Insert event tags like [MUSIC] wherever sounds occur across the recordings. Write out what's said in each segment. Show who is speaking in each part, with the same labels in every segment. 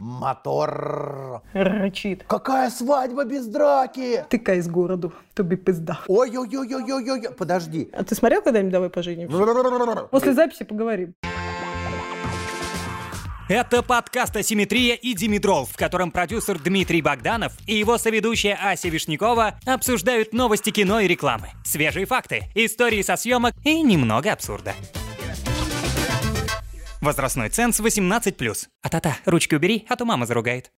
Speaker 1: Мотор.
Speaker 2: Рычит.
Speaker 1: Какая свадьба без драки?
Speaker 2: Тыкай с городу, тобі пизда.
Speaker 1: Ой-ой-ой-ой-ой-ой. Подожди.
Speaker 2: А ты смотрел когда-нибудь «Давай поженимся»? После записи поговорим.
Speaker 3: Это подкаст «Асимметрия» и «Димитрол», в котором продюсер Дмитрий Богданов и его соведущая Ася Вишнякова обсуждают новости кино и рекламы, свежие факты, истории со съемок и немного абсурда. Возрастной ценз 18+. А-та-та, ручки убери, а то мама заругает.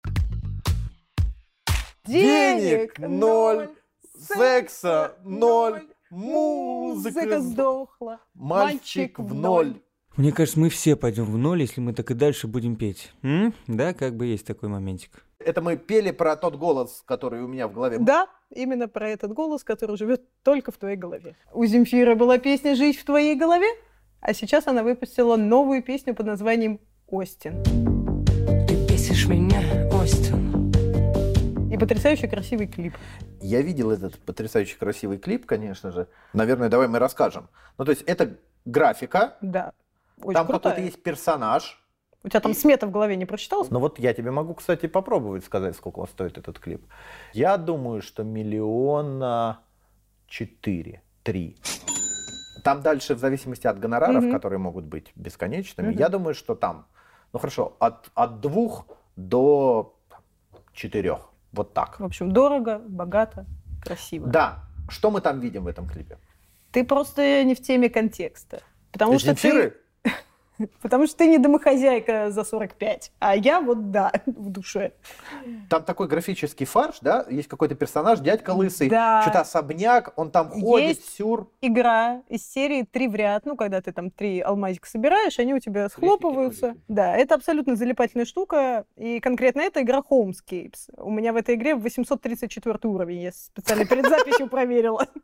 Speaker 1: Денег ноль, секса ноль, музыка
Speaker 2: сдохла.
Speaker 1: Мальчик в ноль.
Speaker 4: Мне кажется, мы все пойдем в ноль, если мы так и дальше будем петь. М? Да, как бы есть такой моментик.
Speaker 1: Это мы пели про тот голос, который у меня в голове.
Speaker 2: Да, именно про этот голос, который живет только в твоей голове. У Земфира была песня «Жить в твоей голове», а сейчас она выпустила новую песню под названием «Остин».
Speaker 5: Ты бесишь меня, Остин.
Speaker 2: И потрясающий красивый клип.
Speaker 1: Я видел этот потрясающий красивый клип, конечно же. Наверное, давай мы расскажем. Ну, то есть это графика,
Speaker 2: Да, очень
Speaker 1: там
Speaker 2: крутая.
Speaker 1: какой-то есть персонаж.
Speaker 2: У тебя там смета в голове не прочиталась?
Speaker 1: Ну вот я тебе могу, кстати, попробовать сказать, сколько он стоит этот клип. Я думаю, что миллиона четыре, три. Там дальше, в зависимости от гонораров,
Speaker 2: Мгм.
Speaker 1: которые могут быть бесконечными,
Speaker 2: Мгм.
Speaker 1: я думаю, что там, ну хорошо, от, от двух до четырех. Вот так.
Speaker 2: В общем, дорого, богато, красиво.
Speaker 1: Да. Что мы там видим в этом клипе?
Speaker 2: Ты просто не в теме контекста. Потому что,
Speaker 1: Земфиры?
Speaker 2: ты, потому что ты не домохозяйка за 45, а я вот да, [LAUGHS] в душе.
Speaker 1: Там такой графический фарш, да? Есть какой-то персонаж, дядька лысый,
Speaker 2: Да.
Speaker 1: что-то особняк, он там ходит,
Speaker 2: Есть.
Speaker 1: сюр.
Speaker 2: Игра из серии «Три в ряд», ну, когда ты там три алмазика собираешь, они у тебя схлопываются. Да, это абсолютно залипательная штука, и конкретно эта игра Homescapes. У меня в этой игре 834 уровень, я специально перед записью проверила. [LAUGHS]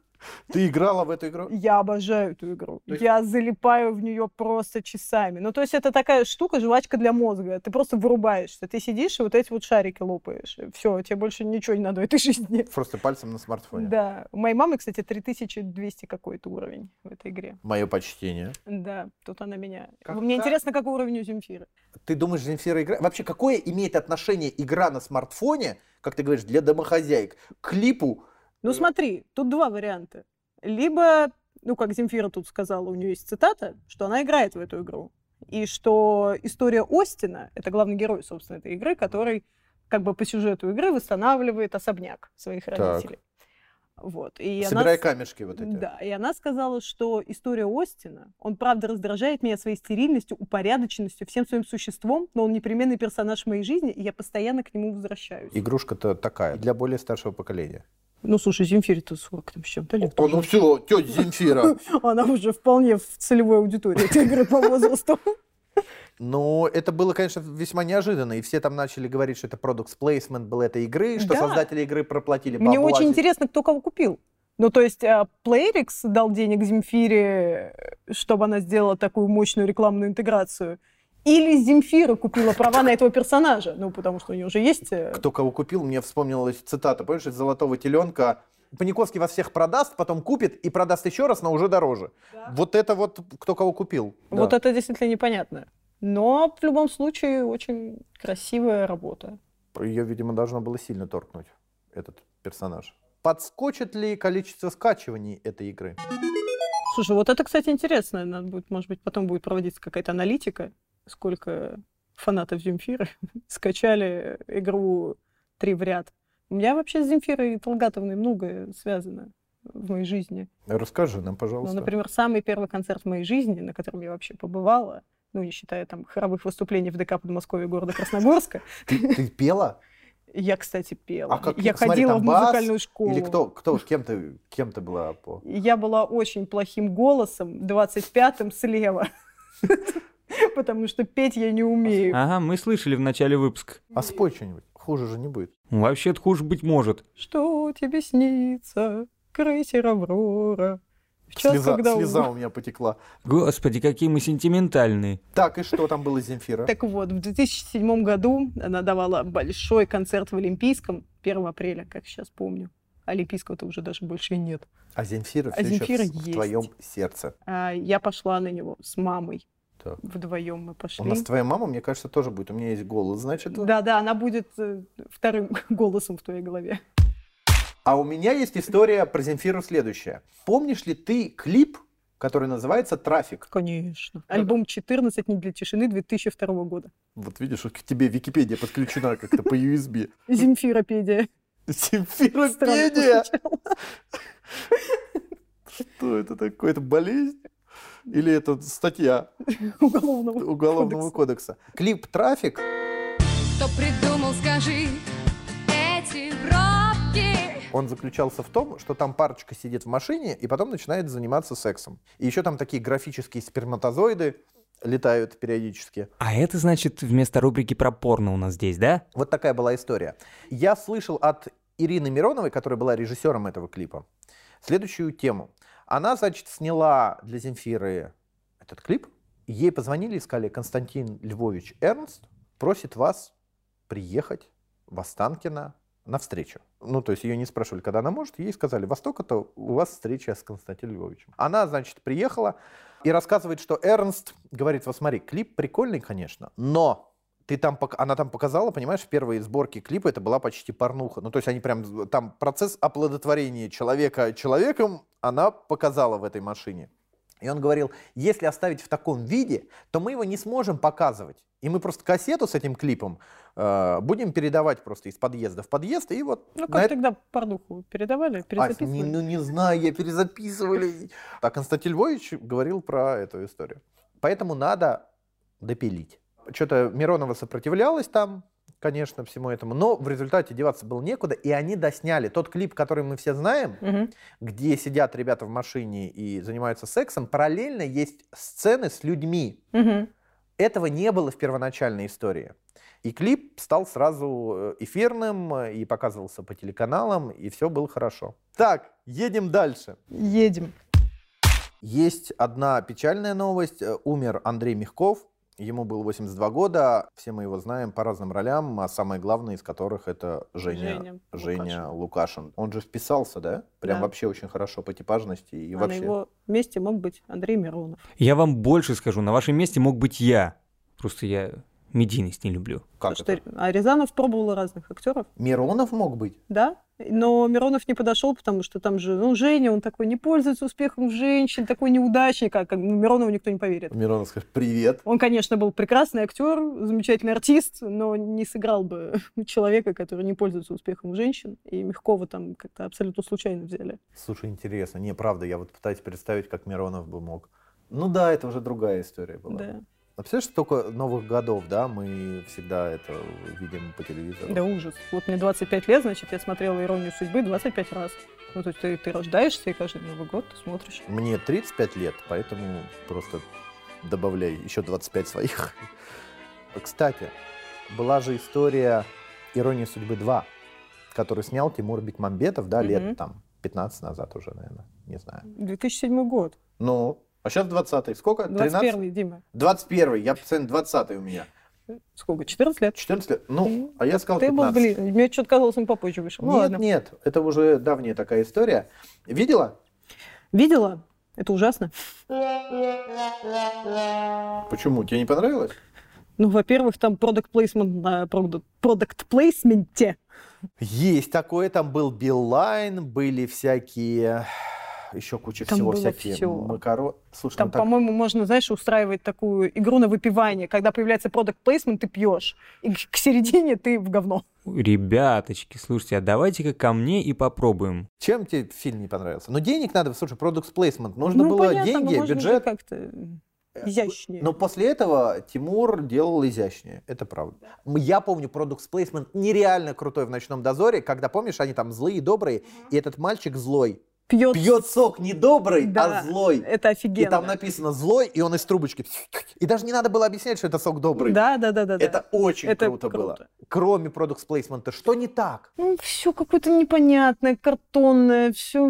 Speaker 1: Ты играла в эту игру?
Speaker 2: Я обожаю эту игру.
Speaker 1: То есть-
Speaker 2: Я залипаю в нее просто часами. Ну, то есть это такая штука, жвачка для мозга. Ты просто вырубаешься. Ты сидишь и вот эти вот шарики лопаешь. Все, тебе больше ничего не надо в этой [LAUGHS] жизни.
Speaker 1: Просто пальцем на смартфоне.
Speaker 2: Да. У моей мамы, кстати, 3200 какой-то уровень в этой игре.
Speaker 1: Мое почтение.
Speaker 2: Да, тут она меня...
Speaker 1: Как
Speaker 2: Мне интересно, какой уровень у Земфира.
Speaker 1: Ты думаешь, Земфира игра... Вообще, какое имеет отношение игра на смартфоне, как ты говоришь, для домохозяек, к клипу?
Speaker 2: Ну, смотри, тут два варианта. Либо, ну, как Земфира тут сказала, у нее есть цитата, что она играет в эту игру. И что история Остина, это главный герой, собственно, этой игры, который как бы по сюжету игры восстанавливает особняк своих
Speaker 1: Так.
Speaker 2: родителей. Вот. И она
Speaker 1: Собирай
Speaker 2: с-
Speaker 1: камешки вот эти.
Speaker 2: Да, и она сказала, что история Остина, он правда раздражает меня своей стерильностью, упорядоченностью, всем своим существом, но он непременный персонаж моей жизни, и я постоянно к нему возвращаюсь.
Speaker 1: Игрушка-то такая, для более старшего поколения.
Speaker 2: Ну, слушай, Земфире-то 40 там с чем-то лет.
Speaker 1: О, ну все, тетя Земфира. [LAUGHS]
Speaker 2: Она уже вполне в целевой аудитории этой игры по возрасту.
Speaker 1: Ну, это было, конечно, весьма неожиданно, и все там начали говорить, что это продукт placement был этой игры, что
Speaker 2: Да.
Speaker 1: создатели игры проплатили
Speaker 2: Мне
Speaker 1: бабла.
Speaker 2: очень интересно, кто кого купил. Ну, то есть а, Playrix дал денег Земфире, чтобы она сделала такую мощную рекламную интеграцию. Или Земфира купила права на этого персонажа. Ну, потому что у нее уже есть... э,
Speaker 1: Кто кого купил, мне вспомнилась цитата, помнишь, из «Золотого теленка»? Паниковский вас всех продаст, потом купит и продаст еще раз, но уже дороже. Вот это вот кто кого купил.
Speaker 2: Вот
Speaker 1: Да.
Speaker 2: это действительно непонятно. Но в любом случае очень красивая работа.
Speaker 1: Ее, видимо, должно было сильно торкнуть, этот персонаж. Подскочит ли количество скачиваний этой игры?
Speaker 2: Слушай, вот это, кстати, интересно. Надо будет, может быть, потом будет проводиться какая-то аналитика, сколько фанатов Земфиры [LAUGHS] скачали игру «Три в ряд». У меня вообще с Земфирой Талгатовной многое связано в моей жизни.
Speaker 1: Расскажи нам,
Speaker 2: Ну,
Speaker 1: пожалуйста.
Speaker 2: например, самый первый концерт в моей жизни, на котором я вообще побывала, ну, не считая там хоровых выступлений в ДК Подмосковья города Красногорска,
Speaker 1: Ты, ты пела?
Speaker 2: я, кстати, пела.
Speaker 1: А как-
Speaker 2: я
Speaker 1: смотри,
Speaker 2: ходила в
Speaker 1: бас
Speaker 2: музыкальную школу.
Speaker 1: Или кто, кто, кем ты, кем ты была по...
Speaker 2: Я была очень плохим голосом, 25-м слева. [LAUGHS] [LAUGHS] Потому что петь я не умею.
Speaker 4: Ага, мы слышали в начале выпуска.
Speaker 1: А спой что-нибудь, хуже же не будет.
Speaker 4: Вообще-то хуже быть может.
Speaker 2: Что тебе снится, крейсер Аврора? В час,
Speaker 1: Слеза,
Speaker 2: когда у-
Speaker 1: слеза [LAUGHS] у меня потекла.
Speaker 4: Господи, какие мы сентиментальные.
Speaker 1: Так, и что там было Земфира?
Speaker 2: Так вот, в 2007 году она давала большой концерт в Олимпийском, 1 апреля, как сейчас помню. Олимпийского-то уже даже больше и нет.
Speaker 1: А Земфира
Speaker 2: А
Speaker 1: все
Speaker 2: Земфира
Speaker 1: еще в,
Speaker 2: есть.
Speaker 1: твоем сердце.
Speaker 2: А я пошла на него с мамой.
Speaker 1: Так.
Speaker 2: Вдвоем мы пошли.
Speaker 1: У нас твоя мама, мне кажется, тоже будет. У меня есть голос, значит.
Speaker 2: Да, да, она будет э, вторым [LAUGHS] голосом в твоей голове.
Speaker 1: А у меня есть история про Земфиру следующая. Помнишь ли ты клип, который называется «Трафик»?
Speaker 2: Конечно. Альбом 14 не для тишины 2002 года.
Speaker 1: Вот видишь, к тебе Википедия подключена как-то по USB. [LAUGHS]
Speaker 2: Земфиропедия.
Speaker 1: Земфиропедия! [LAUGHS] Что это такое? Это болезнь? Или это статья [LAUGHS]
Speaker 2: Уголовного
Speaker 1: Уголовного
Speaker 2: кодекса.
Speaker 1: кодекса? Клип «Трафик»
Speaker 6: Кто придумал, скажи, эти пробки?
Speaker 1: Он заключался в том, что там парочка сидит в машине и потом начинает заниматься сексом. И еще там такие графические сперматозоиды летают периодически.
Speaker 4: А это значит вместо рубрики про порно у нас здесь, да?
Speaker 1: Вот такая была история. Я слышал от Ирины Мироновой, которая была режиссером этого клипа, следующую тему. Она, значит, сняла для Земфиры этот клип. Ей позвонили и сказали, Константин Львович Эрнст просит вас приехать в Останкино на встречу. Ну, то есть ее не спрашивали, когда она может, ей сказали, Восток, это у вас встреча с Константином Львовичем. Она, значит, приехала и рассказывает, что Эрнст говорит, вот смотри, клип прикольный, конечно, но ты там, она там показала, понимаешь, в первой сборке клипа это была почти порнуха. Ну, то есть они прям, там процесс оплодотворения человека человеком она показала в этой машине. И он говорил, если оставить в таком виде, то мы его не сможем показывать. И мы просто кассету с этим клипом э, будем передавать просто из подъезда в подъезд. И вот
Speaker 2: Ну, как
Speaker 1: это-
Speaker 2: тогда порнуху передавали,
Speaker 1: Ась,
Speaker 2: перезаписывали?
Speaker 1: не- ну не знаю, я перезаписывали. А Константин Львович говорил про эту историю. Поэтому надо допилить. Что-то Миронова сопротивлялась там, конечно, всему этому, но в результате деваться было некуда, и они досняли тот клип, который мы все знаем,
Speaker 2: Мгм.
Speaker 1: где сидят ребята в машине и занимаются сексом, параллельно есть сцены с людьми.
Speaker 2: Мгм.
Speaker 1: Этого не было в первоначальной истории. И клип стал сразу э, эфирным э, и показывался по телеканалам, и все было хорошо. Так, едем дальше.
Speaker 2: Едем.
Speaker 1: Есть одна печальная новость. Э, Умер Андрей Мягков. Ему было 82 года. Все мы его знаем по разным ролям, а самое главное из которых это Женя,
Speaker 2: Женя
Speaker 1: Женя,
Speaker 2: Лукашин.
Speaker 1: Лукашин. Он же вписался, да? Прям
Speaker 2: Да.
Speaker 1: вообще очень хорошо по типажности. И
Speaker 2: а
Speaker 1: вообще...
Speaker 2: на его месте мог быть Андрей Миронов.
Speaker 4: Я вам больше скажу, на вашем месте мог быть я. Просто я медийность не люблю.
Speaker 1: Как
Speaker 2: Потому
Speaker 1: это?
Speaker 2: что а Рязанов пробовал разных актеров,
Speaker 1: Миронов мог быть?
Speaker 2: да, но Миронов не подошел, потому что там же, ну, Женя, он такой не пользуется успехом женщин, такой неудачник, а как, ну, Миронову никто не поверит.
Speaker 1: Миронов скажет «Привет».
Speaker 2: Он, конечно, был прекрасный актер, замечательный артист, но не сыграл бы [LAUGHS] человека, который не пользуется успехом женщин. И Мягкова там как-то абсолютно случайно взяли.
Speaker 1: Слушай, интересно. Не, правда, я вот пытаюсь представить, как Миронов бы мог. Ну да, это уже другая история была.
Speaker 2: Да.
Speaker 1: А представляешь, столько новых годов, да, мы всегда это видим по телевизору.
Speaker 2: да ужас. Вот мне 25 лет, значит, я смотрела «Иронию судьбы» 25 раз. Ну, то есть ты, ты рождаешься, и каждый Новый год ты смотришь.
Speaker 1: Мне 35 лет, поэтому просто добавляй еще 25 своих. Кстати, была же история «Ирония судьбы 2», которую снял Тимур Бекмамбетов, да, лет там 15 назад уже, наверное, не знаю.
Speaker 2: 2007 год.
Speaker 1: Ну, а сейчас 20-й. Сколько? 13?
Speaker 2: 21 Дима.
Speaker 1: 21 я пациент 20 у меня.
Speaker 2: Сколько? 14 лет?
Speaker 1: 14 лет. Ну, а я сказал
Speaker 2: Ты был
Speaker 1: 15.
Speaker 2: блин. Мне что-то казалось, он попозже вышел. Ну,
Speaker 1: нет,
Speaker 2: ладно.
Speaker 1: нет, это уже давняя такая история. Видела?
Speaker 2: Видела? Это ужасно.
Speaker 1: Почему? Тебе не понравилось?
Speaker 2: Ну, во-первых, там продукт плейсмент на продукт плейсменте.
Speaker 1: Есть такое, там был Билайн, были всякие, еще куча
Speaker 2: Там
Speaker 1: всего, всякие
Speaker 2: всё.
Speaker 1: макароны. Слушай,
Speaker 2: Там,
Speaker 1: ну так-
Speaker 2: по-моему, можно, знаешь, устраивать такую игру на выпивание. Когда появляется продукт плейсмент, ты пьешь. И к середине ты в говно.
Speaker 4: Ребяточки, слушайте, а давайте-ка ко мне и попробуем.
Speaker 1: чем тебе фильм не понравился? Ну, денег надо, слушай, продукт плейсмент. Нужно
Speaker 2: ну,
Speaker 1: было
Speaker 2: понятно, но
Speaker 1: деньги, бюджет.
Speaker 2: как-то изящнее.
Speaker 1: Но после этого Тимур делал изящнее, это правда. Я помню продукт плейсмент нереально крутой в «Ночном дозоре», когда, помнишь, они там злые, добрые, и этот мальчик злой
Speaker 2: Пьет.
Speaker 1: пьет сок не добрый,
Speaker 2: Да,
Speaker 1: а злой.
Speaker 2: Это
Speaker 1: И
Speaker 2: офигенно.
Speaker 1: там написано «злой», и он из трубочки. И даже не надо было объяснять, что это сок добрый.
Speaker 2: Да, да, да, да. да.
Speaker 1: Это очень
Speaker 2: Это
Speaker 1: круто, было.
Speaker 2: круто.
Speaker 1: Кроме продукт плейсмента, что не так?
Speaker 2: Ну, все какое-то непонятное, картонное, все,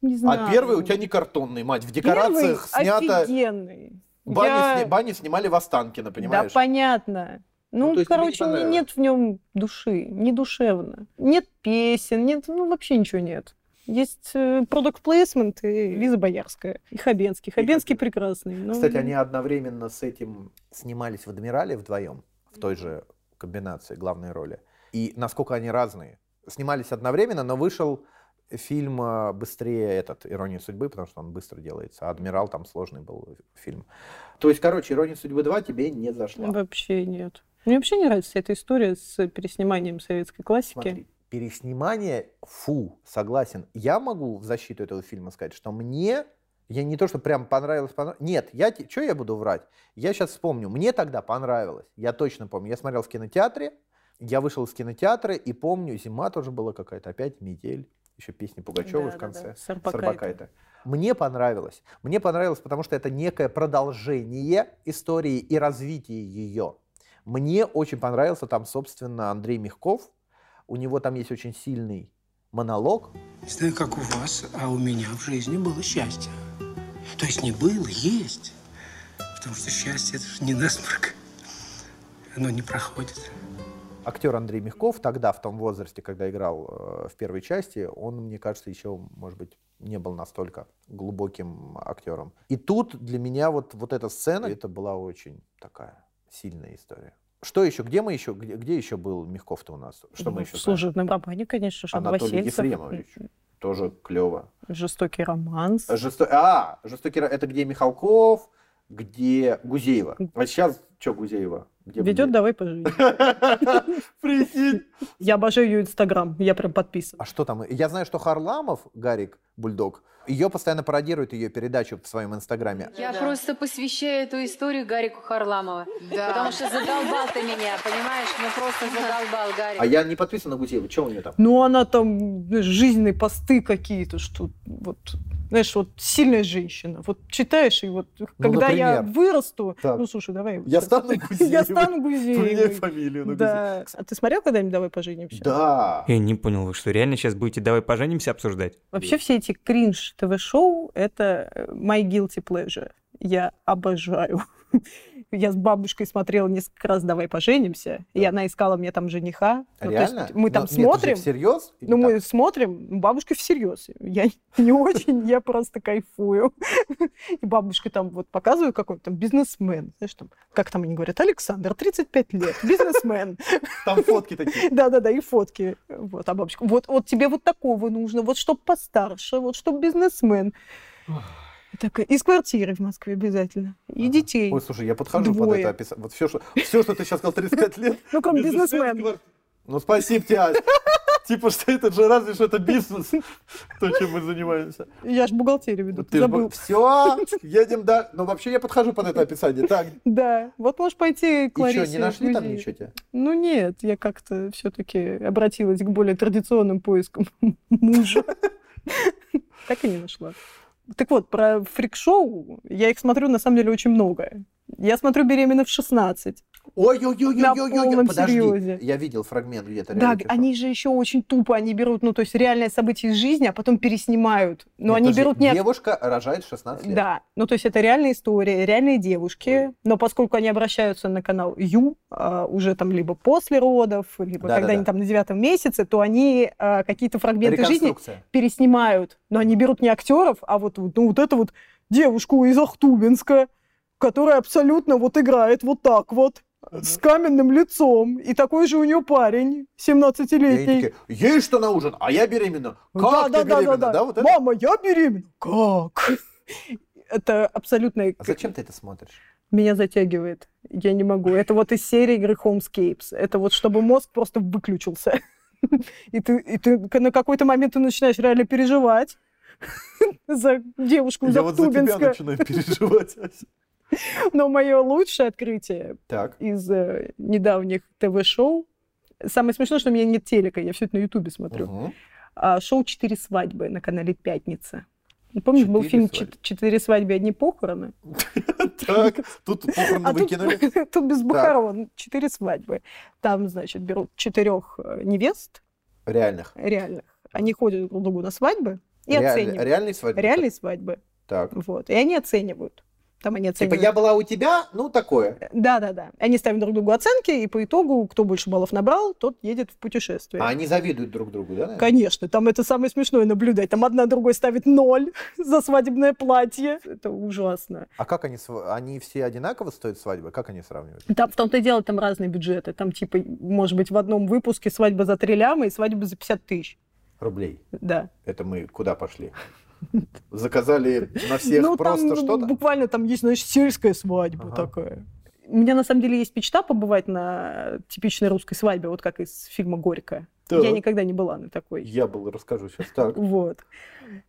Speaker 2: не знаю.
Speaker 1: А первый у тебя не картонный, мать. В декорациях
Speaker 2: Первый
Speaker 1: снято...
Speaker 2: офигенный.
Speaker 1: Бани,
Speaker 2: Я-
Speaker 1: сни- бани снимали в Останкино, понимаешь?
Speaker 2: Да, понятно.
Speaker 1: Ну,
Speaker 2: Ну, короче, не- нет в нем души, не душевно. Нет песен, нет, ну, вообще ничего нет. Есть продукт плейсмент и Лиза Боярская, и Хабенский. Хабенский прекрасный. но-
Speaker 1: Кстати, они одновременно с этим снимались в «Адмирале» вдвоем, в той же комбинации главной роли. И насколько они разные. Снимались одновременно, но вышел фильм э, быстрее этот «Ирония судьбы», потому что он быстро делается, а «Адмирал» там сложный был фильм. То есть, короче, «Ирония судьбы 2» тебе не зашла.
Speaker 2: Вообще нет. Мне вообще не нравится эта история с пересниманием советской классики.
Speaker 1: Смотри, переснимание, фу, согласен. Я могу в защиту этого фильма сказать, что мне, я не то, что прям понравилось, понрав- нет, я, что я буду врать? Я сейчас вспомню, мне тогда понравилось, я точно помню, я смотрел в кинотеатре, я вышел из кинотеатра и помню, зима тоже была какая-то, опять метель, еще песни Пугачевой в
Speaker 2: Да-да-да,
Speaker 1: конце.
Speaker 2: Сарбакайте.
Speaker 1: Сарбакайте. Мне понравилось. Мне понравилось, потому что это некое продолжение истории и развитие ее. Мне очень понравился там, собственно, Андрей Мягков. У него там есть очень сильный монолог.
Speaker 7: Не знаю, как у вас, а у меня в жизни было счастье. То есть не было, есть. Потому что счастье это же не насморк. Оно не проходит.
Speaker 1: Актер Андрей Мягков тогда, в том возрасте, когда играл э, в первой части, он, мне кажется, еще, может быть, не был настолько глубоким актером. И тут для меня вот, вот эта сцена, это была очень такая сильная история. Что еще? Где мы еще? Где, где еще был Мягков-то у нас? Что мы
Speaker 2: Ну,
Speaker 1: еще
Speaker 2: в служебном романе, конечно, что
Speaker 1: Анатолий. Ефремович. Тоже клево.
Speaker 2: Жестокий романс.
Speaker 1: Жесто... А, жестокий это где Михалков, где Гузеева. А сейчас что Гузеева? Где
Speaker 2: Ведет
Speaker 1: Гузеева?
Speaker 2: «Давай поживем». [LAUGHS]
Speaker 1: Прикинь.
Speaker 2: Я обожаю ее инстаграм, я прям подписан.
Speaker 1: А что там? Я знаю, что Харламов, Гарик Бульдог, ее постоянно пародирует, ее передачу в своем инстаграме.
Speaker 8: Я просто посвящаю эту историю Гарику Харламову. Потому что задолбал ты меня, понимаешь? Ну просто задолбал, Гарик.
Speaker 1: А я не подписан на Гузееву. Что у нее там?
Speaker 2: Ну, она там, знаешь, жизненные посты какие-то, что вот, знаешь, вот сильная женщина. Вот читаешь, и вот когда я
Speaker 1: например.
Speaker 2: вырасту,
Speaker 1: Так.
Speaker 2: ну, слушай, давай.
Speaker 1: Я стану Гузеевой. [LAUGHS]
Speaker 2: Я стану
Speaker 1: Поменяй
Speaker 2: Гузеевой.
Speaker 1: фамилию на
Speaker 2: Да. А ты смотрел когда-нибудь «Давай поженимся»?
Speaker 1: Да.
Speaker 4: Я не понял, вы что, реально сейчас будете «Давай поженимся» обсуждать?
Speaker 2: Вообще все эти кринж ТВ-шоу — это э, my guilty pleasure. Я обожаю. [LAUGHS] Я с бабушкой смотрела несколько раз «Давай поженимся», и она искала мне там жениха. Ну, то есть
Speaker 1: Реально?
Speaker 2: мы там
Speaker 1: Ну, нет,
Speaker 2: смотрим,
Speaker 1: всерьез?
Speaker 2: ну мы смотрим, ну, бабушка всерьез. Я [LAUGHS] не очень, я просто кайфую. [LAUGHS] И бабушка там вот показывает какой-то там бизнесмен, знаешь, там, как там они говорят, Александр, 35 лет, бизнесмен.
Speaker 1: Там фотки такие.
Speaker 2: Да-да-да, и фотки. Вот, а бабушка, вот, вот тебе вот такого нужно, вот чтоб постарше, вот чтоб бизнесмен. Такая, из квартиры в Москве обязательно. И детей.
Speaker 1: Ой, слушай, я подхожу под
Speaker 2: Двое.
Speaker 1: это описание. Вот все, что, все, что ты сейчас сказал, 35 лет.
Speaker 2: Ну, кроме бизнесмен.
Speaker 1: Ну, спасибо тебе, Ась. [LAUGHS] Типа, что это же разве что это бизнес, [LAUGHS] то, чем мы занимаемся.
Speaker 2: Я ж бухгалтерию веду, ты забыл.
Speaker 1: Все, едем да. Ну, вообще, я подхожу под это описание. Так,
Speaker 2: Да, вот можешь пойти к
Speaker 1: и что,
Speaker 2: Ларисе
Speaker 1: не нашли там ничего тебе?
Speaker 2: Ну нет, я как-то все-таки обратилась к более традиционным поискам [LAUGHS] мужа. Так и не нашла. Так вот, про фрик-шоу я их смотрю на самом деле очень много. Я смотрю «Беременна в 16».
Speaker 1: Ой-ой-ой-ой-ой-ой, подожди.
Speaker 2: серьезе.
Speaker 1: Я видел фрагмент где-то.
Speaker 2: Да, они же еще очень тупо, они берут, ну, то есть реальное событие из жизни, а потом переснимают. Но
Speaker 1: Нет,
Speaker 2: они берут не...
Speaker 1: Девушка рожает в 16 лет.
Speaker 2: Да, ну то есть это реальная история, реальные девушки, но поскольку они обращаются на канал Ю а, уже там либо после родов, либо
Speaker 1: Да-да-да.
Speaker 2: когда они там на девятом месяце, то они а, какие-то фрагменты жизни переснимают, но они берут не актеров, а вот, вот, ну, вот эту вот девушку из Ахтубинска, которая абсолютно вот играет вот так вот, с каменным лицом, и такой же у нее парень,
Speaker 1: И они
Speaker 2: 17-летний.
Speaker 1: такие, ей что на ужин, а я беременна. Как
Speaker 2: Да,
Speaker 1: ты
Speaker 2: да, да,
Speaker 1: беременна?
Speaker 2: да, да.
Speaker 1: Вот это?
Speaker 2: Мама, я беременна. Как? [LAUGHS] Это абсолютно...
Speaker 1: А зачем ты это смотришь?
Speaker 2: Меня затягивает. Я не могу. Это вот из серии игры Homescapes. Это вот чтобы мозг просто выключился. [LAUGHS] И ты, и ты на какой-то момент ты начинаешь реально переживать [LAUGHS] за девушку из
Speaker 1: Я вот за тебя начинаю переживать. [LAUGHS]
Speaker 2: Но мое лучшее открытие
Speaker 1: Так.
Speaker 2: из э, недавних ТВ-шоу, самое смешное, что у меня нет телека, я все это на Ютубе смотрю,
Speaker 1: Мгм.
Speaker 2: а, шоу «Четыре свадьбы» на канале «Пятница». Ну, Помнишь, был
Speaker 1: «Четыре
Speaker 2: фильм
Speaker 1: свадьбы».
Speaker 2: «Чет- «Четыре свадьбы, одни похороны»? [LAUGHS]
Speaker 1: Так, тут похороны [LAUGHS]
Speaker 2: А
Speaker 1: выкинули.
Speaker 2: тут без похорон, четыре свадьбы. Там, значит, берут четырех э, невест
Speaker 1: Реальных.
Speaker 2: реальных. Они ходят друг к другу на свадьбы и оценивают.
Speaker 1: Реальные свадьбы?
Speaker 2: Реальные свадьбы.
Speaker 1: Так.
Speaker 2: Вот. И они оценивают. Там они
Speaker 1: Типа,
Speaker 2: оценивают.
Speaker 1: я была у тебя, ну, такое.
Speaker 2: Да-да-да. Они ставят друг другу оценки, и по итогу, кто больше баллов набрал, тот едет в путешествие.
Speaker 1: А они завидуют друг другу, да? наверное?
Speaker 2: Конечно, там это самое смешное наблюдать. Там одна другой ставит ноль [LAUGHS] за свадебное платье. Это ужасно.
Speaker 1: А как они, они все одинаково стоят свадьбы? Как они сравнивают?
Speaker 2: Там в том-то и дело, там разные бюджеты. Там типа, может быть, в одном выпуске свадьба за 3 ляма и свадьба за 50 тысяч.
Speaker 1: Рублей.
Speaker 2: Да.
Speaker 1: Это мы куда пошли? Заказали на всех
Speaker 2: ну,
Speaker 1: просто
Speaker 2: там
Speaker 1: что-то?
Speaker 2: буквально там есть, знаешь, сельская свадьба
Speaker 1: Ага.
Speaker 2: такая. У меня на самом деле есть мечта побывать на типичной русской свадьбе, вот как из фильма «Горькая».
Speaker 1: Так.
Speaker 2: Я никогда не была на такой.
Speaker 1: Я был, расскажу сейчас так.
Speaker 2: Вот.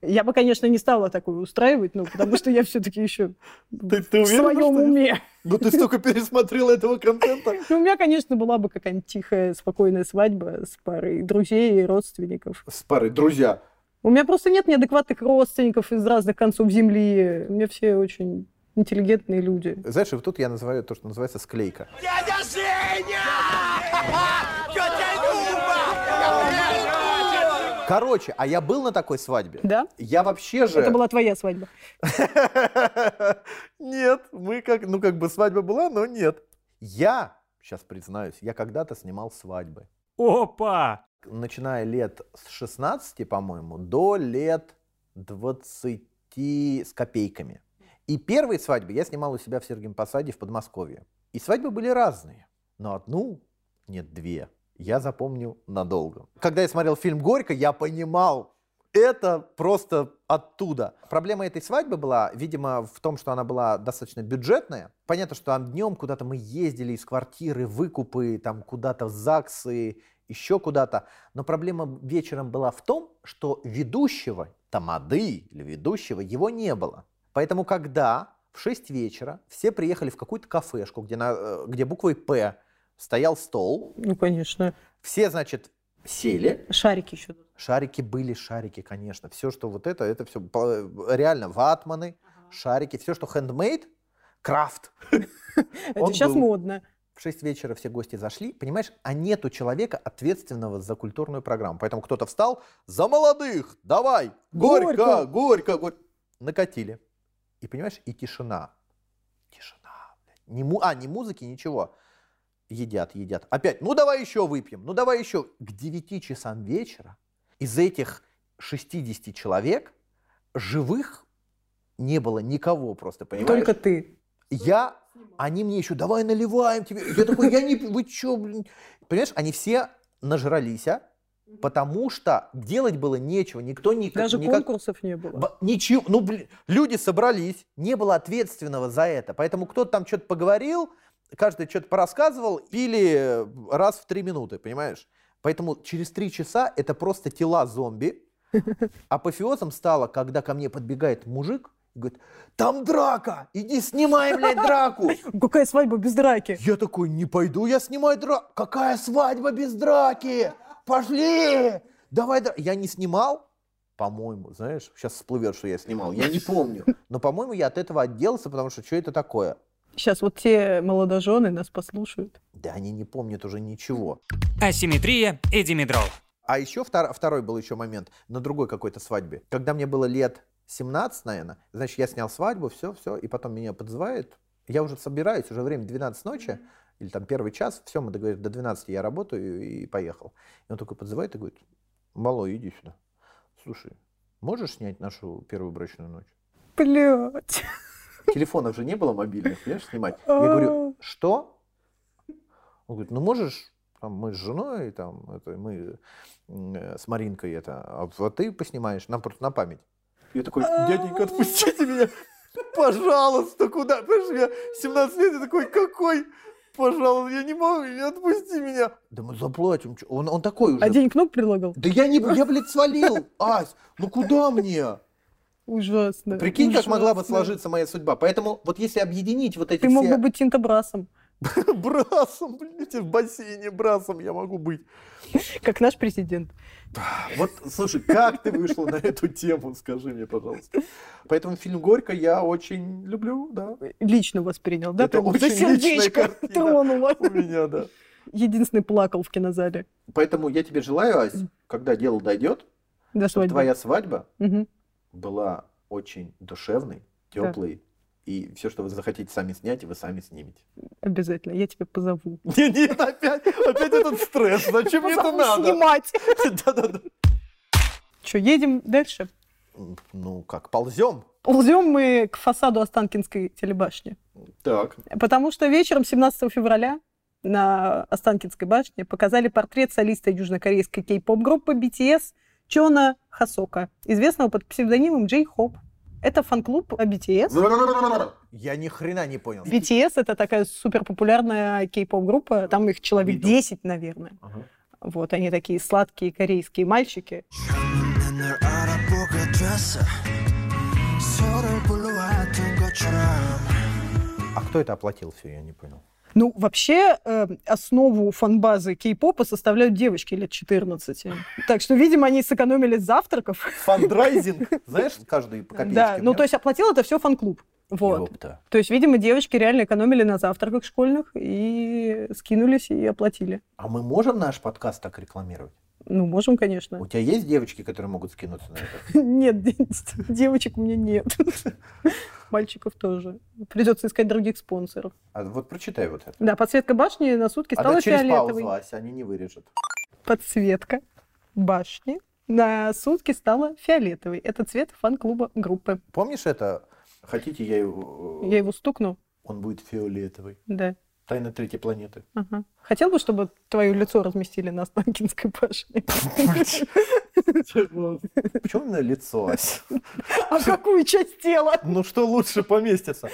Speaker 2: Я бы, конечно, не стала такое устраивать, ну, потому что я все-таки еще
Speaker 1: Ты, ты
Speaker 2: в своем уме.
Speaker 1: Ну ты столько пересмотрела этого контента. [LAUGHS]
Speaker 2: Ну, у меня, конечно, была бы какая-нибудь тихая, спокойная свадьба с парой друзей и родственников.
Speaker 1: С парой друзья.
Speaker 2: У меня просто нет неадекватных родственников из разных концов земли. У меня все очень интеллигентные люди.
Speaker 1: Знаешь, вот тут я называю то, что называется склейка. [LAUGHS] Короче, а я был на такой свадьбе.
Speaker 2: Да?
Speaker 1: Я вообще же...
Speaker 2: Это была твоя свадьба. [LAUGHS]
Speaker 1: Нет, мы как, ну как бы свадьба была, но нет. Я, сейчас признаюсь, я когда-то снимал свадьбы.
Speaker 4: Опа!
Speaker 1: Начиная лет с 16, по-моему, до лет 20 с копейками. И первые свадьбы я снимал у себя в Сергием Посаде в Подмосковье. И свадьбы были разные. Но одну, нет, две, я запомню надолго. Когда я смотрел фильм «Горько», я понимал, это просто оттуда. Проблема этой свадьбы была, видимо, в том, что она была достаточно бюджетная. Понятно, что там днем куда-то мы ездили из квартиры, выкупы, там куда-то в ЗАГСы, еще куда-то. Но проблема вечером была в том, что ведущего, тамады или ведущего, его не было. Поэтому когда в 6 вечера все приехали в какую-то кафешку, где, на, э, где буквой «П» стоял стол,
Speaker 2: Ну, конечно.
Speaker 1: все, значит, сели,
Speaker 2: Шарики еще.
Speaker 1: Шарики были шарики, конечно. Все, что вот это, это все реально ватманы, шарики, все, что handmade, крафт. [LAUGHS]
Speaker 2: Это сейчас модно.
Speaker 1: В 6 вечера все гости зашли, понимаешь, а нету человека, ответственного за культурную программу. Поэтому кто-то встал, за молодых, давай, горько,
Speaker 2: Горько.
Speaker 1: горько, горько. Накатили. И понимаешь, и тишина. Тишина. Ни му- а, ни музыки, ничего. Едят, едят. Опять, ну давай еще выпьем, ну давай еще. К 9 часам вечера из этих 60 человек живых не было никого просто, понимаешь?
Speaker 2: Только ты.
Speaker 1: Я, они мне еще, давай наливаем тебе. Я такой, я не, вы че, блин? Понимаешь, они все нажрались, а? Потому что делать было нечего, никто никак,
Speaker 2: Даже
Speaker 1: никак-
Speaker 2: конкурсов не было.
Speaker 1: Б- Ничего, ну, блин, люди собрались, не было ответственного за это. Поэтому кто-то там что-то поговорил, каждый что-то порассказывал, пили раз в три минуты, понимаешь? Поэтому через три часа это просто тела зомби. [LAUGHS] Апофеозом стало, когда ко мне подбегает мужик говорит, там драка, иди снимай, блядь, драку. [LAUGHS]
Speaker 2: Какая свадьба без драки?
Speaker 1: Я такой, не пойду я снимать драку. Какая свадьба без драки? Пошли! Давай, дра-». Я не снимал, по-моему, знаешь, сейчас всплывет, что я снимал, я не помню. Но, по-моему, я от этого отделался, потому что что это такое?
Speaker 2: Сейчас вот те молодожены нас послушают.
Speaker 1: Да они не помнят уже ничего.
Speaker 3: Асимметрия и димедрол.
Speaker 1: А еще втор- второй был еще момент на другой какой-то свадьбе. Когда мне было лет 17, наверное, значит, я снял свадьбу, все, все, и потом меня подзывает. Я уже собираюсь, уже время 12 ночи, или там первый час, все, мы договорились, до 12 я работаю и поехал. И он такой подзывает и говорит, Мало, иди сюда. Слушай, можешь снять нашу первую брачную ночь?
Speaker 2: Блять.
Speaker 1: Телефонов же не было мобильных, понимаешь, снимать. Я говорю, что? Он говорит, ну можешь, там, мы с женой, там, это, мы э, с Маринкой это, а вот ты поснимаешь, нам просто на память. Я такой, дяденька, отпустите меня, пожалуйста, куда? Понимаешь, я 17 лет, я такой, какой? Пожалуйста, я не могу, не отпусти меня. Да мы заплатим. чё?» Он, он такой уже.
Speaker 2: А денег много предлагал?
Speaker 1: Да я не, я, блядь, свалил, Ась, ну куда мне?
Speaker 2: Ужасно.
Speaker 1: Прикинь, как могла бы
Speaker 2: ужасно.
Speaker 1: сложиться моя судьба. Поэтому вот если объединить вот эти
Speaker 2: Ты мог
Speaker 1: все...
Speaker 2: бы быть тинтобрасом, [LAUGHS]
Speaker 1: Брасом, блядь, в бассейне брасом я могу быть.
Speaker 2: как наш президент.
Speaker 1: Вот, слушай, как ты вышла на эту тему, скажи мне, пожалуйста. Поэтому фильм «Горько» я очень люблю, да.
Speaker 2: Лично воспринял, да?
Speaker 1: Это
Speaker 2: Прям за
Speaker 1: очень личная
Speaker 2: сердечко тронула.
Speaker 1: У меня, да.
Speaker 2: Единственный плакал в кинозале.
Speaker 1: Поэтому я тебе желаю, Ась, когда дело дойдет,
Speaker 2: До
Speaker 1: чтобы твоя свадьба была очень душевной, теплой И все, что вы захотите сами снять, вы сами снимете.
Speaker 2: Обязательно, я тебя позову. [LAUGHS]
Speaker 1: Нет, нет, опять, опять этот стресс. Зачем мне это надо?
Speaker 2: снимать. [LAUGHS]
Speaker 1: Да-да-да.
Speaker 2: Что, едем дальше?
Speaker 1: Ну, как, ползем?
Speaker 2: Ползем мы к фасаду Останкинской телебашни.
Speaker 1: Так.
Speaker 2: Потому что вечером 17 февраля на Останкинской башне показали портрет солиста южнокорейской кей-поп-группы BTS Чона Хасока, известного под псевдонимом Джей Хоп. Это фан-клуб BTS.
Speaker 1: Я ни хрена не понял.
Speaker 2: BTS это такая супер популярная кей-поп группа. Там их человек
Speaker 1: Виду.
Speaker 2: 10, наверное.
Speaker 1: Ага.
Speaker 2: Вот они такие сладкие корейские мальчики.
Speaker 1: А кто это оплатил все, я не понял.
Speaker 2: Ну, вообще, э, основу фан-базы кей-попа составляют девочки лет 14. Так что, видимо, они сэкономили завтраков.
Speaker 1: Фандрайзинг. Знаешь, каждый по копеечке.
Speaker 2: Да, ну то есть оплатил это все фан-клуб. Вот.
Speaker 1: Ёпта.
Speaker 2: То есть, видимо, девочки реально экономили на завтраках школьных и скинулись и оплатили.
Speaker 1: А мы можем наш подкаст так рекламировать?
Speaker 2: Ну, можем, конечно.
Speaker 1: У тебя есть девочки, которые могут скинуться на это? [LAUGHS]
Speaker 2: Нет, де- [LAUGHS] девочек у меня нет. [LAUGHS] Мальчиков тоже. Придется искать других спонсоров.
Speaker 1: А вот прочитай вот это.
Speaker 2: Да, подсветка башни на сутки
Speaker 1: А
Speaker 2: стала
Speaker 1: через
Speaker 2: фиолетовой.
Speaker 1: паузу, Ася, они не вырежут.
Speaker 2: Подсветка башни на сутки стала фиолетовой. Это цвет фан-клуба группы.
Speaker 1: Помнишь это? Хотите, я его...
Speaker 2: Я его стукну?
Speaker 1: Он будет фиолетовый.
Speaker 2: Да.
Speaker 1: Тайна третьей планеты.
Speaker 2: Ага. Хотел бы, чтобы твое лицо разместили на Останкинской башне?
Speaker 1: Почему именно лицо?
Speaker 2: А какую часть тела?
Speaker 1: Ну что лучше поместится?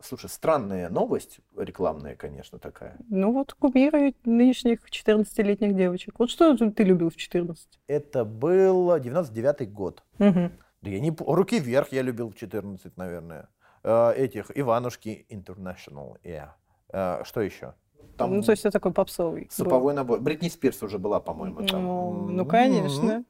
Speaker 1: Слушай, странная новость, рекламная, конечно, такая.
Speaker 2: Ну вот кумиры нынешних 14-летних девочек. Вот что ты любил в 14?
Speaker 1: Это был 99-й год. Да я не... Руки вверх я любил в 14, наверное. Э, Этих, Иванушки International, yeah. Э, Что еще? Там
Speaker 2: Ну, то есть это такой попсовый. был.
Speaker 1: суповой набор. Бритни Спирс уже была, по-моему, там.
Speaker 2: Ну, ну,
Speaker 1: М-м-м.
Speaker 2: конечно.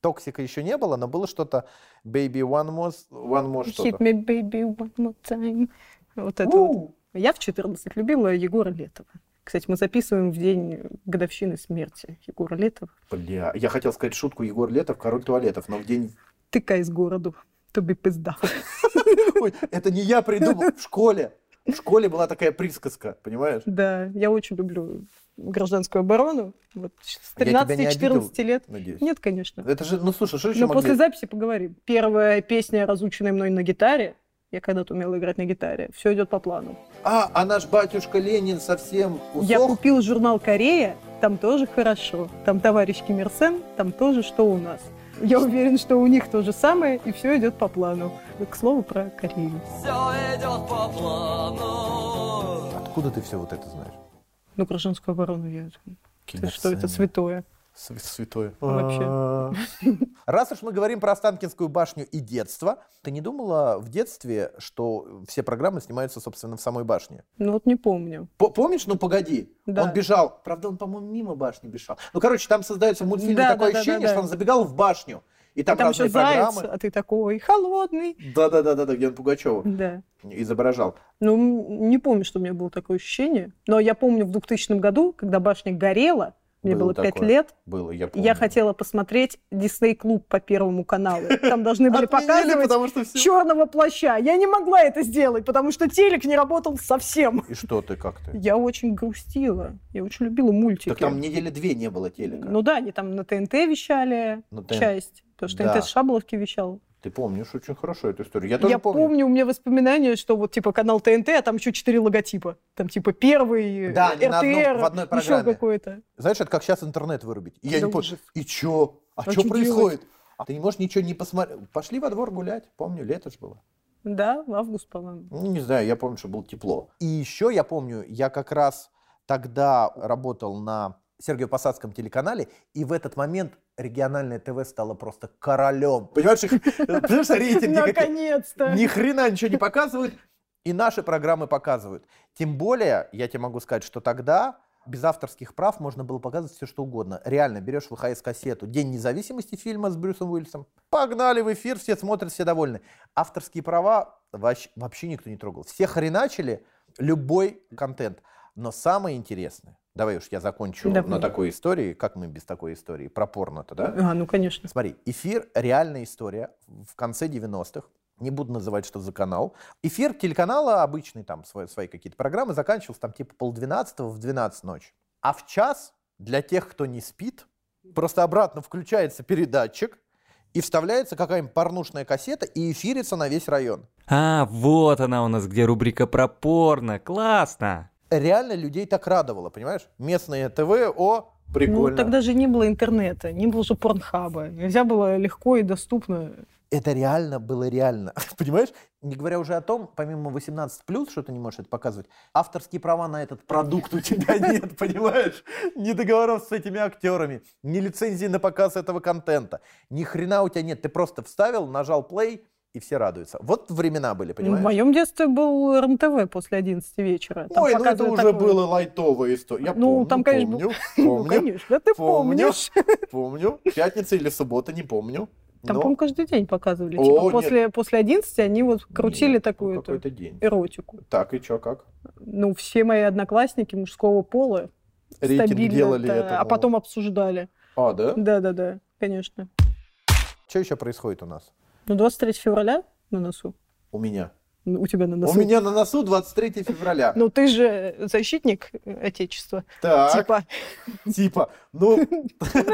Speaker 1: Токсика еще не было, но было что-то Baby One More, one more
Speaker 2: Hit
Speaker 1: что-то.
Speaker 2: me, baby, one more time. Вот это вот. Я в 14 любила Егора Летова. Кстати, мы записываем в день годовщины смерти Егора Летова.
Speaker 1: Бля, я хотел сказать шутку Егор Летов, король туалетов, но в день...
Speaker 2: Тыкай с городу, тобі пизда. [LAUGHS]
Speaker 1: Ой, это не я придумал, в школе. В школе была такая присказка, понимаешь?
Speaker 2: Да, я очень люблю гражданскую оборону. Вот с
Speaker 1: Я тебя не
Speaker 2: 13-14 лет.
Speaker 1: Надеюсь.
Speaker 2: Нет, конечно.
Speaker 1: Это же, ну слушай, что еще
Speaker 2: Но
Speaker 1: могли?
Speaker 2: после записи поговорим. Первая песня, разученная мной на гитаре, я когда-то умела играть на гитаре, все идет по плану.
Speaker 1: А, а наш батюшка Ленин совсем
Speaker 2: Я
Speaker 1: усох?
Speaker 2: купил журнал «Корея», там тоже хорошо. Там товарищ Ким Ир Сен, там тоже что у нас. Я уверен, что у них то же самое, и все идет по плану. К слову про Корею.
Speaker 1: Откуда ты все вот это знаешь?
Speaker 2: Ну, гражданскую оборону я... Ты что, это святое.
Speaker 1: Св- Святое.
Speaker 2: Вообще.
Speaker 1: Раз уж мы говорим про Останкинскую башню и детство, ты не думала в детстве, что все программы снимаются, собственно, в самой башне?
Speaker 2: Ну, вот не помню.
Speaker 1: По- Помнишь, ну погоди,
Speaker 2: Да.
Speaker 1: он бежал, правда, он, по-моему, мимо башни бежал. Ну, короче, там создается в мультфильме
Speaker 2: Да,
Speaker 1: такое
Speaker 2: да, да,
Speaker 1: ощущение,
Speaker 2: да,
Speaker 1: что он забегал в башню, и там,
Speaker 2: Там, еще
Speaker 1: разные
Speaker 2: заяц,
Speaker 1: программы.
Speaker 2: а ты такой холодный.
Speaker 1: Да-да-да, где он Пугачева
Speaker 2: Да.
Speaker 1: изображал.
Speaker 2: Ну, не помню, что у меня было такое ощущение. Но я помню в 2000 году, когда башня горела, мне
Speaker 1: Было
Speaker 2: было 5
Speaker 1: такое.
Speaker 2: лет,
Speaker 1: Было, я помню.
Speaker 2: я хотела посмотреть Дисней Клуб по Первому каналу. Там должны были показывать
Speaker 1: потому что все...
Speaker 2: черного плаща. Я не могла это сделать, потому что телек не работал совсем.
Speaker 1: И что ты, как ты?
Speaker 2: Я очень грустила. Я очень любила мультики.
Speaker 1: Так там недели две не было телека.
Speaker 2: Ну да, они там на ТНТ вещали часть. Потому что
Speaker 1: Да.
Speaker 2: ТНТ с Шаболовки вещал.
Speaker 1: Ты помнишь очень хорошо эту историю. Я тоже
Speaker 2: Я
Speaker 1: помню.
Speaker 2: помню. у меня воспоминания, что вот типа канал ТНТ, а там еще четыре логотипа. Там типа первый,
Speaker 1: Да, на одном-
Speaker 2: РТР,
Speaker 1: в одной
Speaker 2: еще
Speaker 1: программе.
Speaker 2: какой-то.
Speaker 1: Знаешь, это как сейчас интернет вырубить. И я
Speaker 2: Да
Speaker 1: не понял, и чё? А,
Speaker 2: А
Speaker 1: что происходит? А ты не можешь ничего не посмотреть. Пошли во двор гулять. Помню, лето ж было.
Speaker 2: Да, в август, по-моему.
Speaker 1: Ну, не знаю, я помню, что было тепло. И еще я помню, я как раз тогда работал на Сергею Посадском телеканале, и в этот момент региональное ТВ стало просто королем. Понимаешь, их, понимаешь, рейтинги?
Speaker 2: Наконец-то!
Speaker 1: Ни хрена ничего не показывают, и наши программы показывают. Тем более, я тебе могу сказать, что тогда без авторских прав можно было показывать все, что угодно. Реально, берешь ВХС-кассету «День независимости» фильма с Брюсом Уиллисом, погнали в эфир, все смотрят, все довольны. Авторские права вообще, вообще никто не трогал. Все хреначили любой контент. Но самое интересное, давай уж я закончу
Speaker 2: Давай.
Speaker 1: на такой истории, как мы без такой истории, про порно-то, да?
Speaker 2: А, ну конечно.
Speaker 1: Смотри, эфир реальная история в конце 90-х. не буду называть, что за канал. Эфир телеканала, обычный там, свои, свои какие-то программы, заканчивался там типа полдвенадцатого в 12 ночи. А в час для тех, кто не спит, просто обратно включается передатчик, и вставляется какая-нибудь порнушная кассета и эфирится на весь район.
Speaker 4: А, вот она у нас, где рубрика про порно. Классно!
Speaker 1: Реально людей так радовало, понимаешь? Местное ТВ, о, прикольно.
Speaker 2: Ну, тогда же не было интернета, не было же порнхаба. Нельзя было легко и доступно.
Speaker 1: Это реально было реально, [LAUGHS] понимаешь? Не говоря уже о том, помимо 18 плюс, что ты не можешь это показывать, авторские права на этот продукт у тебя [LAUGHS] нет, понимаешь? Ни договоров с этими актерами, ни лицензии на показ этого контента, ни хрена у тебя нет. Ты просто вставил, нажал play, и все радуются. Вот времена были,
Speaker 2: Ну, В
Speaker 1: понимаешь?
Speaker 2: моем детстве был РНТВ после 11 вечера. Там
Speaker 1: Ой, ну это уже
Speaker 2: такое-
Speaker 1: было лайтовая история. Я
Speaker 2: Ну,
Speaker 1: помню,
Speaker 2: там, конечно,
Speaker 1: помню,
Speaker 2: Ну,
Speaker 1: помню,
Speaker 2: конечно, ты
Speaker 1: помню.
Speaker 2: помнишь. [LAUGHS]
Speaker 1: помню. Пятница или суббота, не помню.
Speaker 2: Там,
Speaker 1: Но
Speaker 2: по-моему, каждый день показывали.
Speaker 1: О,
Speaker 2: Типа,
Speaker 1: нет.
Speaker 2: после, после 11 они вот крутили
Speaker 1: Нет,
Speaker 2: такую
Speaker 1: ну,
Speaker 2: эту
Speaker 1: день.
Speaker 2: эротику.
Speaker 1: Так, и чё, как?
Speaker 2: Ну, все мои одноклассники мужского пола
Speaker 1: Рейтинг
Speaker 2: стабильно
Speaker 1: делали
Speaker 2: это,
Speaker 1: этому.
Speaker 2: а потом обсуждали.
Speaker 1: А, да?
Speaker 2: Да-да-да, конечно.
Speaker 1: Что еще происходит у нас?
Speaker 2: Ну, 23 февраля на носу.
Speaker 1: У меня.
Speaker 2: Ну, У тебя на
Speaker 1: У
Speaker 2: носу.
Speaker 1: меня на носу 23 февраля.
Speaker 2: Ну, ты же защитник Отечества.
Speaker 1: Так,
Speaker 2: Типа,
Speaker 1: типа, ну,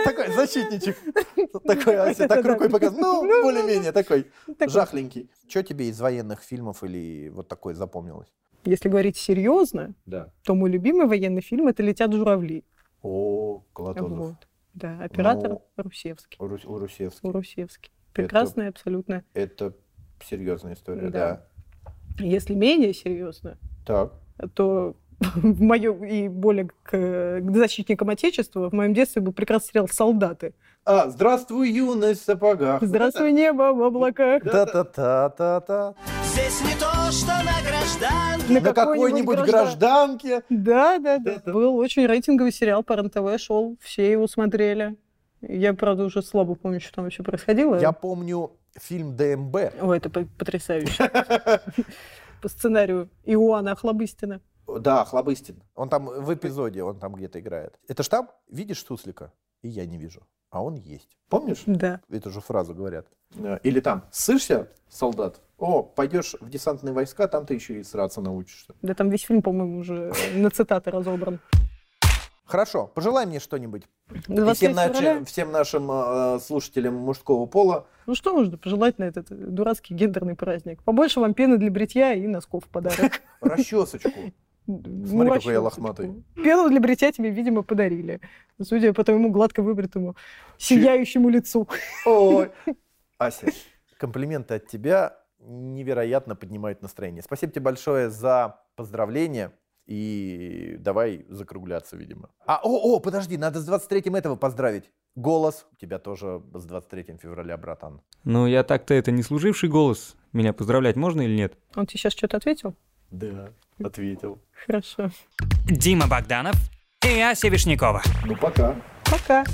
Speaker 1: такой защитничек. Такой, Ася, так рукой показывает. Ну,
Speaker 2: Ну,
Speaker 1: более-менее такой,
Speaker 2: такой.
Speaker 1: жахленький. Что тебе из военных фильмов или вот такое запомнилось?
Speaker 2: если говорить серьезно, то мой любимый военный фильм это «Летят журавли».
Speaker 1: О, Колотозов.
Speaker 2: Да, оператор
Speaker 1: Ну,
Speaker 2: Русевский.
Speaker 1: У Рус- у Русевский.
Speaker 2: Русевский. Прекрасный абсолютно.
Speaker 1: Это серьезная история,
Speaker 2: Да.
Speaker 1: да.
Speaker 2: Если менее серьезно,
Speaker 1: Так.
Speaker 2: то [LAUGHS] в моем и более к, к защитникам Отечества в моем детстве был прекрасный сериал «Солдаты».
Speaker 1: А, здравствуй, юность в сапогах.
Speaker 2: Здравствуй, небо в облаках.
Speaker 1: Та-та-та-та-та.
Speaker 9: Здесь не то, что на гражданке
Speaker 1: На какой-нибудь
Speaker 2: граждан-
Speaker 1: гражданке.
Speaker 2: Да, да, да.
Speaker 1: Да-да.
Speaker 2: Был очень рейтинговый сериал по РНТВ, шел, все его смотрели. Я, правда, уже слабо помню, что там вообще происходило.
Speaker 1: Я помню фильм ДМБ.
Speaker 2: Ой, это по- потрясающе. [LAUGHS] По сценарию Иоанна Охлобыстина.
Speaker 1: Да, Хлобыстин. Он там в эпизоде, он там где-то играет. Это ж там, видишь Суслика? И я не вижу. А он есть. Помнишь?
Speaker 2: Да.
Speaker 1: Эту же фразу говорят. Да. Или там, сышься, солдат? О, пойдешь в десантные войска, там ты еще и сраться научишься.
Speaker 2: Да там весь фильм, по-моему, уже на цитаты разобран.
Speaker 1: Хорошо, пожелай мне что-нибудь. И
Speaker 2: 23
Speaker 1: всем,
Speaker 2: февраля.
Speaker 1: всем нашим э, слушателям мужского пола.
Speaker 2: Ну что можно пожелать на этот дурацкий гендерный праздник? Побольше вам пены для бритья и носков в подарок. [LAUGHS]
Speaker 1: Расчесочку.
Speaker 2: Ну,
Speaker 1: Смотри, какой я лохматый.
Speaker 2: Пену для бритья тебе, видимо, подарили. Судя по твоему гладко выбритому, сияющему лицу. [LAUGHS]
Speaker 1: Ой. Ася, комплименты от тебя невероятно поднимают настроение. Спасибо тебе большое за поздравления. И давай закругляться, видимо. А, о, о, подожди, надо с 23-м этого поздравить. Голос. У тебя тоже с 23 февраля, братан.
Speaker 4: Ну, я так-то это не служивший голос. Меня поздравлять можно или нет?
Speaker 2: Он тебе сейчас что-то ответил?
Speaker 1: Да, ответил.
Speaker 2: Хорошо.
Speaker 3: Дима Богданов и Ася Вишнякова.
Speaker 1: Ну, пока.
Speaker 2: Пока.